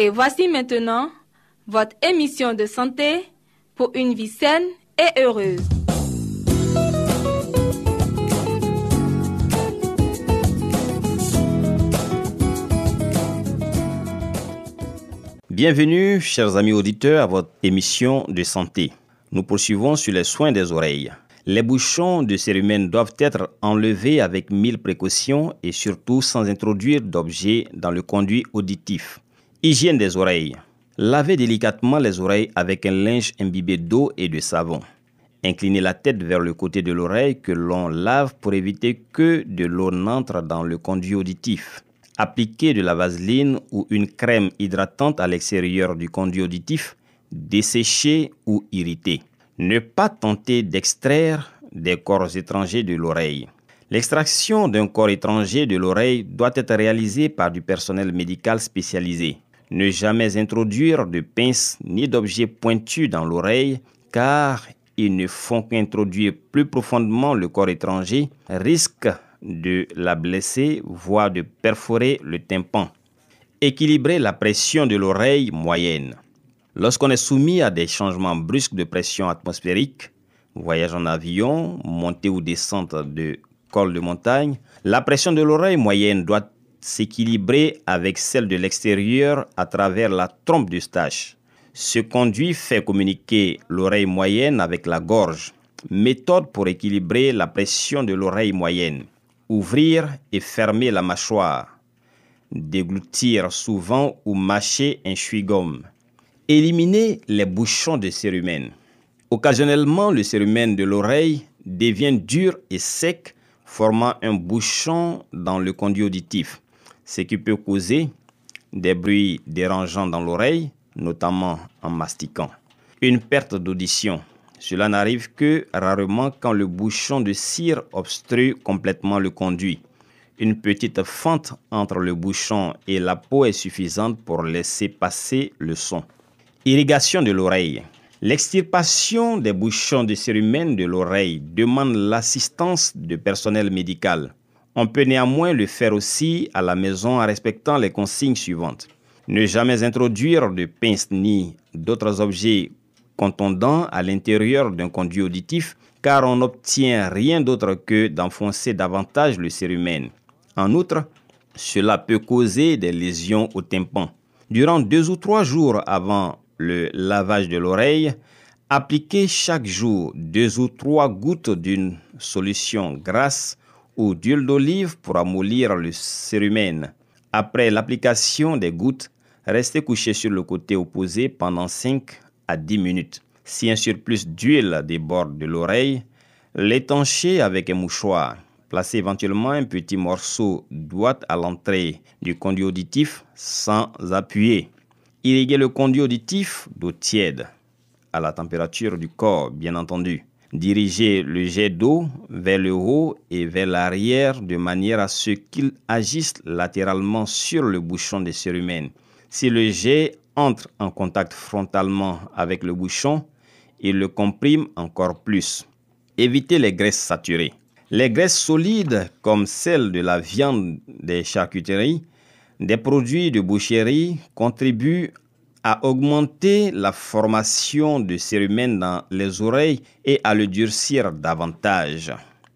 Et voici maintenant votre émission de santé pour une vie saine et heureuse. Bienvenue, chers amis auditeurs, à votre émission de santé. Nous poursuivons sur les soins des oreilles. Les bouchons de cérumen doivent être enlevés avec mille précautions et surtout sans introduire d'objets dans le conduit auditif. Hygiène des oreilles. Lavez délicatement les oreilles avec un linge imbibé d'eau et de savon. Inclinez la tête vers le côté de l'oreille que l'on lave pour éviter que de l'eau n'entre dans le conduit auditif. Appliquez de la vaseline ou une crème hydratante à l'extérieur du conduit auditif, desséché ou irrité. Ne pas tenter d'extraire des corps étrangers de l'oreille. L'extraction d'un corps étranger de l'oreille doit être réalisée par du personnel médical spécialisé. Ne jamais introduire de pinces ni d'objets pointus dans l'oreille car ils ne font qu'introduire plus profondément le corps étranger, risque de la blesser, voire de perforer le tympan. Équilibrer la pression de l'oreille moyenne. Lorsqu'on est soumis à des changements brusques de pression atmosphérique, voyage en avion, montée ou descente de col de montagne, la pression de l'oreille moyenne doit s'équilibrer avec celle de l'extérieur à travers la trompe d'Eustache. Ce conduit fait communiquer l'oreille moyenne avec la gorge. Méthode pour équilibrer la pression de l'oreille moyenne. Ouvrir et fermer la mâchoire. Déglutir souvent ou mâcher un chewing-gum. Éliminer les bouchons de cérumen. Occasionnellement, le cérumen de l'oreille devient dur et sec, formant un bouchon dans le conduit auditif, ce qui peut causer des bruits dérangeants dans l'oreille, notamment en mastiquant. Une perte d'audition. Cela n'arrive que rarement quand le bouchon de cire obstrue complètement le conduit. Une petite fente entre le bouchon et la peau est suffisante pour laisser passer le son. Irrigation de l'oreille. L'extirpation des bouchons de cérumen de l'oreille demande l'assistance de personnel médical. On peut néanmoins le faire aussi à la maison en respectant les consignes suivantes. Ne jamais introduire de pinces ni d'autres objets contondants à l'intérieur d'un conduit auditif car on n'obtient rien d'autre que d'enfoncer davantage le cérumen. En outre, cela peut causer des lésions au tympan. Durant deux ou trois jours avant le lavage de l'oreille, appliquez chaque jour deux ou trois gouttes d'une solution grasse ou d'huile d'olive pour amollir le cérumen. Après l'application des gouttes, restez couché sur le côté opposé pendant 5 à 10 minutes. Si un surplus d'huile déborde de l'oreille, l'étanchez avec un mouchoir. Placez éventuellement un petit morceau d'ouate à l'entrée du conduit auditif sans appuyer. Irriguez le conduit auditif d'eau tiède, à la température du corps, bien entendu. Dirigez le jet d'eau vers le haut et vers l'arrière de manière à ce qu'il agisse latéralement sur le bouchon des cérumen. Si le jet entre en contact frontalement avec le bouchon, il le comprime encore plus. Évitez les graisses saturées. Les graisses solides, comme celles de la viande des charcuteries, des produits de boucherie, contribuent à augmenter la formation de cérumen dans les oreilles et à le durcir davantage.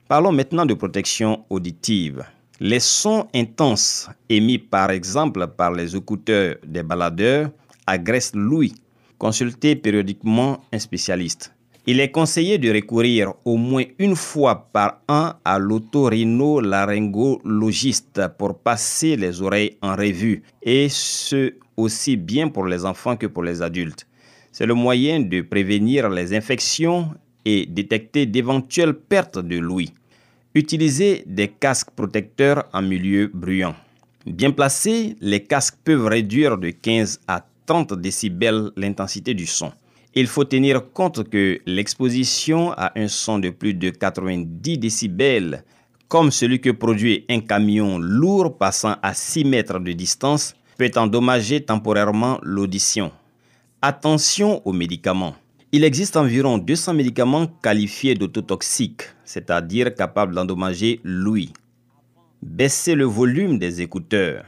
Parlons maintenant de protection auditive. Les sons intenses émis par exemple par les écouteurs des baladeurs agressent l'ouïe. Consultez périodiquement un spécialiste. Il est conseillé de recourir au moins une fois par an à l'otorhino-laryngologiste pour passer les oreilles en revue, et ce aussi bien pour les enfants que pour les adultes. C'est le moyen de prévenir les infections et détecter d'éventuelles pertes de l'ouïe. Utilisez des casques protecteurs en milieu bruyant. Bien placés, les casques peuvent réduire de 15 à 30 décibels l'intensité du son. Il faut tenir compte que l'exposition à un son de plus de 90 décibels, comme celui que produit un camion lourd passant à 6 mètres de distance, peut endommager temporairement l'audition. Attention aux médicaments. Il existe environ 200 médicaments qualifiés d'autotoxiques, c'est-à-dire capables d'endommager l'ouïe. Baissez le volume des écouteurs.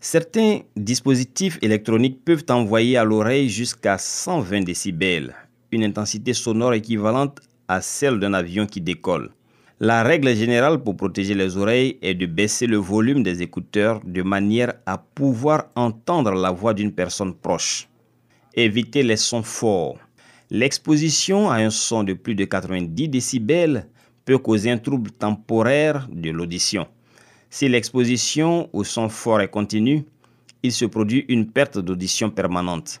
Certains dispositifs électroniques peuvent envoyer à l'oreille jusqu'à 120 décibels, une intensité sonore équivalente à celle d'un avion qui décolle. La règle générale pour protéger les oreilles est de baisser le volume des écouteurs de manière à pouvoir entendre la voix d'une personne proche. Évitez les sons forts. L'exposition à un son de plus de 90 décibels peut causer un trouble temporaire de l'audition. Si l'exposition au son fort est continue, il se produit une perte d'audition permanente.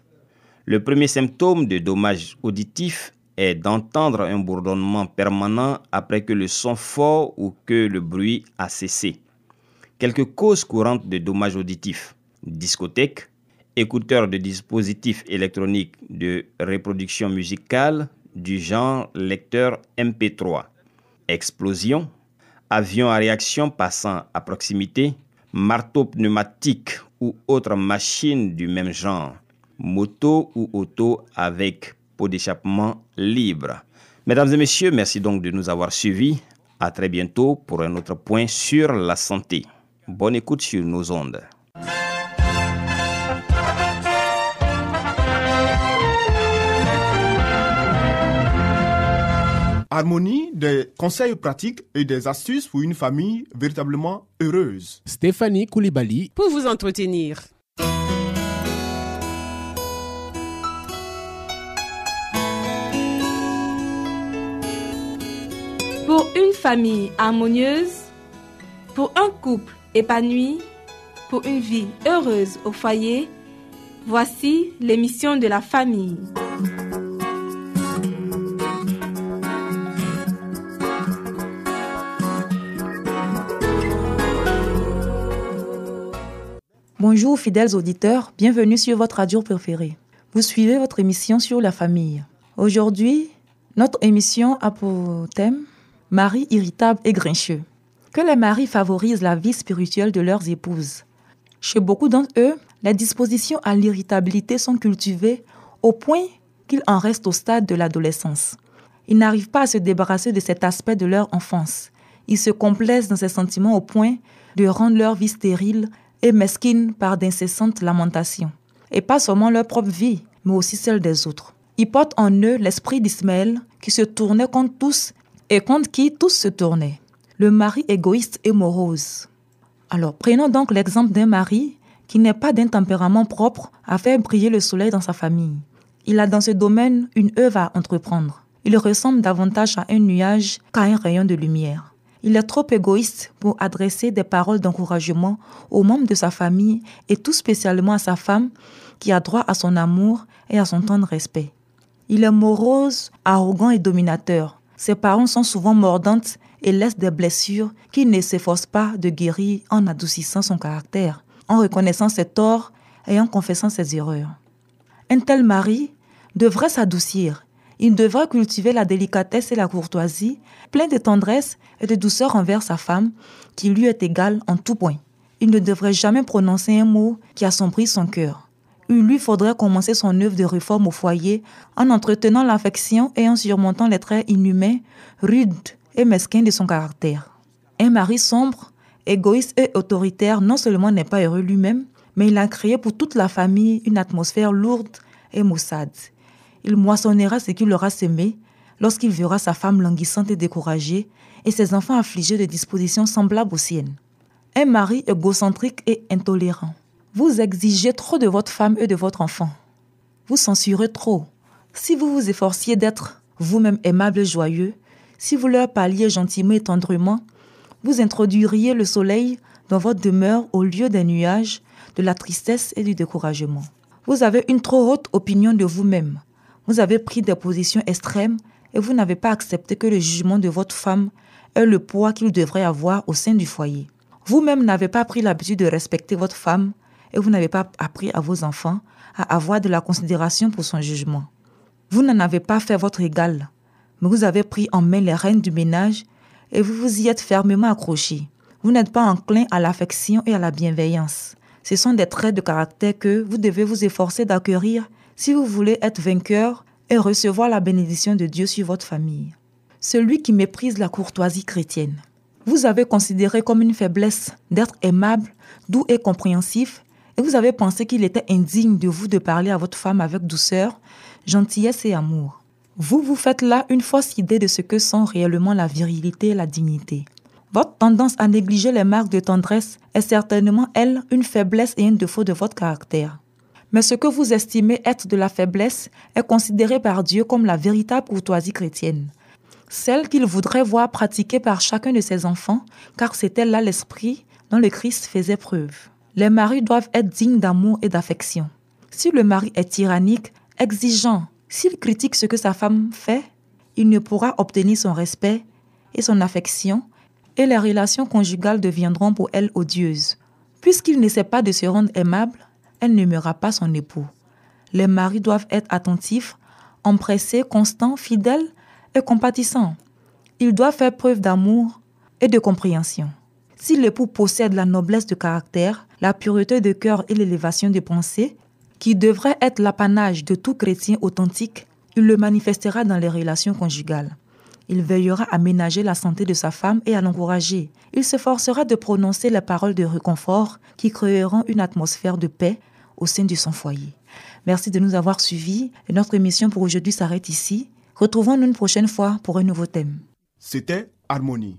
Le premier symptôme de dommage auditif est d'entendre un bourdonnement permanent après que le son fort ou que le bruit a cessé. Quelques causes courantes de dommages auditifs discothèque, écouteurs de dispositifs électroniques de reproduction musicale du genre lecteur MP3, explosion, avion à réaction passant à proximité, marteau pneumatique ou autre machine du même genre, moto ou auto avec pot d'échappement libre. Mesdames et messieurs, merci donc de nous avoir suivis. À très bientôt pour un autre point sur la santé. Bonne écoute sur nos ondes. Harmonie, des conseils pratiques et des astuces pour une famille véritablement heureuse. Stéphanie Koulibaly. Pour vous entretenir. Pour une famille harmonieuse, pour un couple épanoui, pour une vie heureuse au foyer, voici l'émission de la famille. Bonjour fidèles auditeurs, bienvenue sur votre radio préférée. Vous suivez votre émission sur la famille. Aujourd'hui, notre émission a pour thème Marie irritable et grincheux. Que les maris favorisent la vie spirituelle de leurs épouses. Chez beaucoup d'entre eux, les dispositions à l'irritabilité sont cultivées au point qu'ils en restent au stade de l'adolescence. Ils n'arrivent pas à se débarrasser de cet aspect de leur enfance. Ils se complaisent dans ces sentiments au point de rendre leur vie stérile et mesquines par d'incessantes lamentations. Et pas seulement leur propre vie, mais aussi celle des autres. Ils portent en eux l'esprit d'Ismaël qui se tournait contre tous et contre qui tous se tournaient. Le mari égoïste et morose. Alors prenons donc l'exemple d'un mari qui n'est pas d'un tempérament propre à faire briller le soleil dans sa famille. Il a dans ce domaine une œuvre à entreprendre. Il ressemble davantage à un nuage qu'à un rayon de lumière. Il est trop égoïste pour adresser des paroles d'encouragement aux membres de sa famille et tout spécialement à sa femme qui a droit à son amour et à son temps de respect. Il est morose, arrogant et dominateur. Ses paroles sont souvent mordantes et laissent des blessures qu'il ne s'efforce pas de guérir en adoucissant son caractère, en reconnaissant ses torts et en confessant ses erreurs. Un tel mari devrait s'adoucir il devrait cultiver la délicatesse et la courtoisie, plein de tendresse et de douceur envers sa femme, qui lui est égale en tout point. Il ne devrait jamais prononcer un mot qui assombrit son cœur. Lui faudrait commencer son œuvre de réforme au foyer en entretenant l'affection et en surmontant les traits inhumains, rudes et mesquins de son caractère. Un mari sombre, égoïste et autoritaire non seulement n'est pas heureux lui-même, mais il a créé pour toute la famille une atmosphère lourde et maussade. Il moissonnera ce qu'il aura semé lorsqu'il verra sa femme languissante et découragée et ses enfants affligés de dispositions semblables aux siennes. Un mari égocentrique et intolérant. Vous exigez trop de votre femme et de votre enfant. Vous censurez trop. Si vous vous efforciez d'être vous-même aimable et joyeux, si vous leur parliez gentiment et tendrement, vous introduiriez le soleil dans votre demeure au lieu des nuages, de la tristesse et du découragement. Vous avez une trop haute opinion de vous-même. Vous avez pris des positions extrêmes et vous n'avez pas accepté que le jugement de votre femme ait le poids qu'il devrait avoir au sein du foyer. Vous-même n'avez pas pris l'habitude de respecter votre femme et vous n'avez pas appris à vos enfants à avoir de la considération pour son jugement. Vous n'en avez pas fait votre égal, mais vous avez pris en main les rênes du ménage et vous vous y êtes fermement accroché. Vous n'êtes pas enclin à l'affection et à la bienveillance. Ce sont des traits de caractère que vous devez vous efforcer d'acquérir si vous voulez être vainqueur et recevoir la bénédiction de Dieu sur votre famille. Celui qui méprise la courtoisie chrétienne. Vous avez considéré comme une faiblesse d'être aimable, doux et compréhensif, et vous avez pensé qu'il était indigne de vous de parler à votre femme avec douceur, gentillesse et amour. Vous vous faites là une fausse idée de ce que sont réellement la virilité et la dignité. Votre tendance à négliger les marques de tendresse est certainement, elle, une faiblesse et un défaut de votre caractère. Mais ce que vous estimez être de la faiblesse est considéré par Dieu comme la véritable courtoisie chrétienne, celle qu'il voudrait voir pratiquée par chacun de ses enfants, car c'était là l'esprit dont le Christ faisait preuve. Les maris doivent être dignes d'amour et d'affection. Si le mari est tyrannique, exigeant, s'il critique ce que sa femme fait, il ne pourra obtenir son respect et son affection, et les relations conjugales deviendront pour elle odieuses. Puisqu'il ne sait pas de se rendre aimable, elle n'aimera pas son époux. Les maris doivent être attentifs, empressés, constants, fidèles et compatissants. Ils doivent faire preuve d'amour et de compréhension. Si l'époux possède la noblesse de caractère, la pureté de cœur et l'élévation des pensées, qui devrait être l'apanage de tout chrétien authentique, il le manifestera dans les relations conjugales. Il veillera à ménager la santé de sa femme et à l'encourager. Il s'efforcera de prononcer les paroles de réconfort qui créeront une atmosphère de paix au sein de son foyer. Merci de nous avoir suivis et notre émission pour aujourd'hui s'arrête ici. Retrouvons-nous une prochaine fois pour un nouveau thème. C'était Harmonie.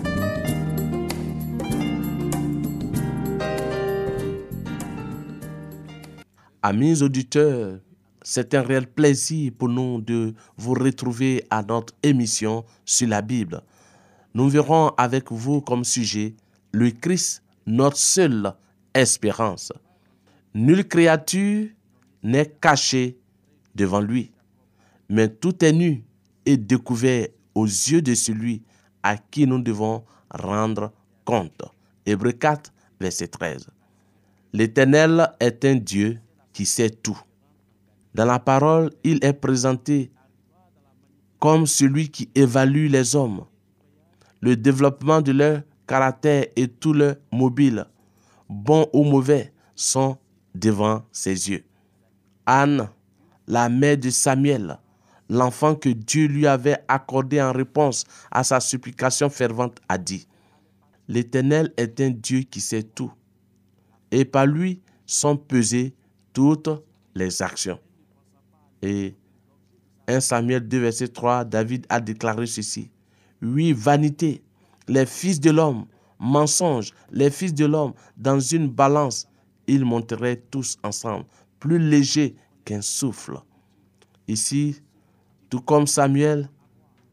Amis auditeurs, c'est un réel plaisir pour nous de vous retrouver à notre émission sur la Bible. Nous verrons avec vous comme sujet le Christ, notre seule espérance. Nulle créature n'est cachée devant lui, mais tout est nu et découvert aux yeux de celui à qui nous devons rendre compte. Hébreu 4, verset 13. L'Éternel est un Dieu qui sait tout. Dans la parole, il est présenté comme celui qui évalue les hommes, le développement de leur caractère et tout leur mobile, bon ou mauvais, sont devant ses yeux. Anne, la mère de Samuel, l'enfant que Dieu lui avait accordé en réponse à sa supplication fervente, a dit, L'Éternel est un Dieu qui sait tout, et par lui sont pesées toutes les actions. Et 1 Samuel 2, verset 3, David a déclaré ceci. Oui, vanité, les fils de l'homme, mensonge, les fils de l'homme, dans une balance, ils monteraient tous ensemble, plus légers qu'un souffle. Ici, tout comme Samuel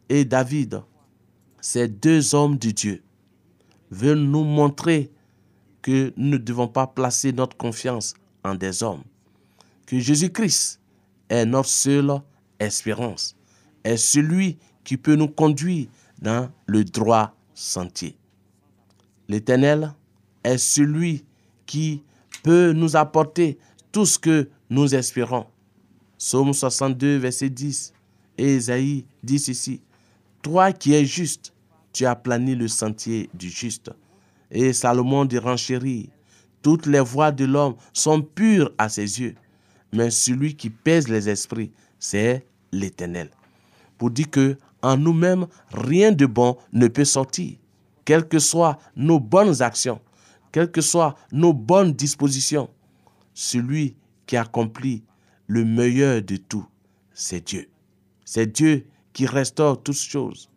et David, ces deux hommes de Dieu veulent nous montrer que nous ne devons pas placer notre confiance en des hommes, que Jésus-Christ est notre seule espérance, est celui qui peut nous conduire dans le droit sentier. L'Éternel est celui qui peut nous apporter tout ce que nous espérons. Psaume 62, verset 10 et Isaïe dit ceci. Toi qui es juste, tu as plani le sentier du juste. Et Salomon dit renchérir. Toutes les voies de l'homme sont pures à ses yeux, mais celui qui pèse les esprits, c'est l'Éternel. Pour dire que en nous-mêmes, rien de bon ne peut sortir. Quelles que soient nos bonnes actions, quelles que soient nos bonnes dispositions, celui qui accomplit le meilleur de tout, c'est Dieu. C'est Dieu qui restaure toutes choses.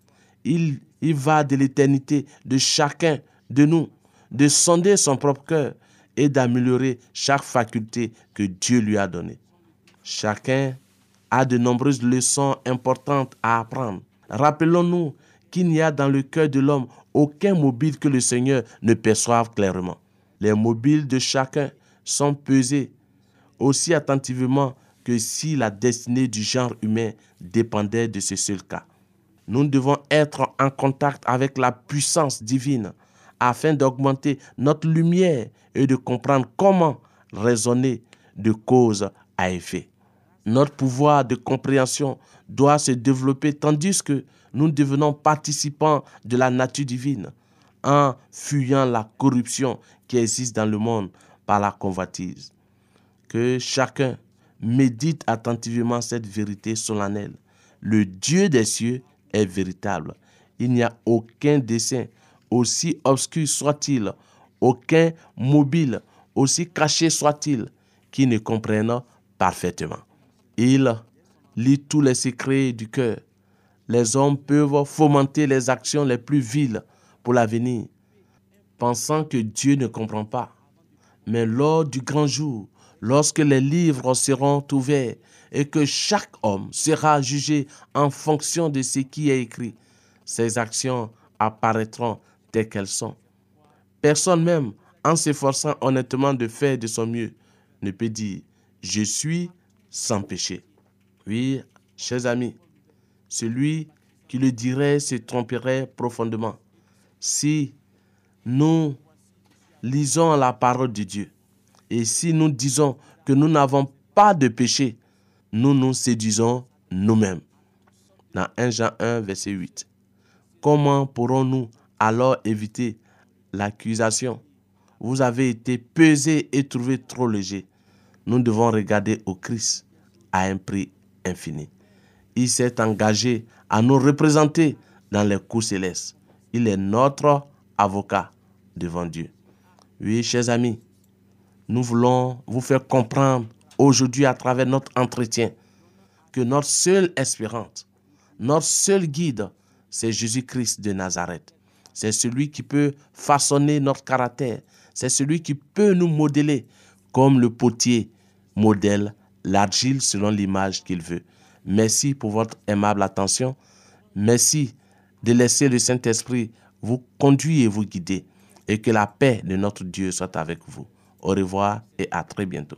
Il, il va de l'éternité de chacun de nous, de sonder son propre cœur et d'améliorer chaque faculté que Dieu lui a donnée. Chacun a de nombreuses leçons importantes à apprendre. Rappelons-nous qu'il n'y a dans le cœur de l'homme aucun mobile que le Seigneur ne perçoive clairement. Les mobiles de chacun sont pesés aussi attentivement que si la destinée du genre humain dépendait de ce seul cas. Nous devons être en contact avec la puissance divine afin d'augmenter notre lumière et de comprendre comment raisonner de cause à effet. Notre pouvoir de compréhension doit se développer tandis que nous devenons participants de la nature divine en fuyant la corruption qui existe dans le monde par la convoitise. Que chacun médite attentivement cette vérité solennelle. Le Dieu des cieux est véritable. Il n'y a aucun dessein, aussi obscur soit-il, aucun mobile, aussi caché soit-il, qui ne comprenne parfaitement. Il lit tous les secrets du cœur. Les hommes peuvent fomenter les actions les plus viles pour l'avenir, pensant que Dieu ne comprend pas. Mais lors du grand jour, lorsque les livres seront ouverts et que chaque homme sera jugé en fonction de ce qui est écrit, ses actions apparaîtront telles qu'elles sont. Personne même, en s'efforçant honnêtement de faire de son mieux, ne peut dire je suis sans péché. Oui, chers amis, celui qui le dirait se tromperait profondément. Si nous lisons la parole de Dieu et si nous disons que nous n'avons pas de péché, nous nous séduisons nous-mêmes. Dans 1 Jean 1, verset 8. Comment pourrons-nous alors éviter l'accusation Vous avez été pesé et trouvé trop léger. Nous devons regarder au Christ à un prix infini. Il s'est engagé à nous représenter dans les coups célestes. Il est notre avocat devant Dieu. Oui, chers amis, nous voulons vous faire comprendre aujourd'hui à travers notre entretien que notre seule espérance, notre seul guide, c'est Jésus-Christ de Nazareth. C'est celui qui peut façonner notre caractère. C'est celui qui peut nous modeler comme le potier modèle l'argile selon l'image qu'il veut. Merci pour votre aimable attention. Merci de laisser le Saint-Esprit vous conduire et vous guider. Et que la paix de notre Dieu soit avec vous. Au revoir et à très bientôt.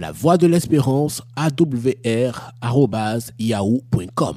La voix de l'espérance awr@yahoo.com.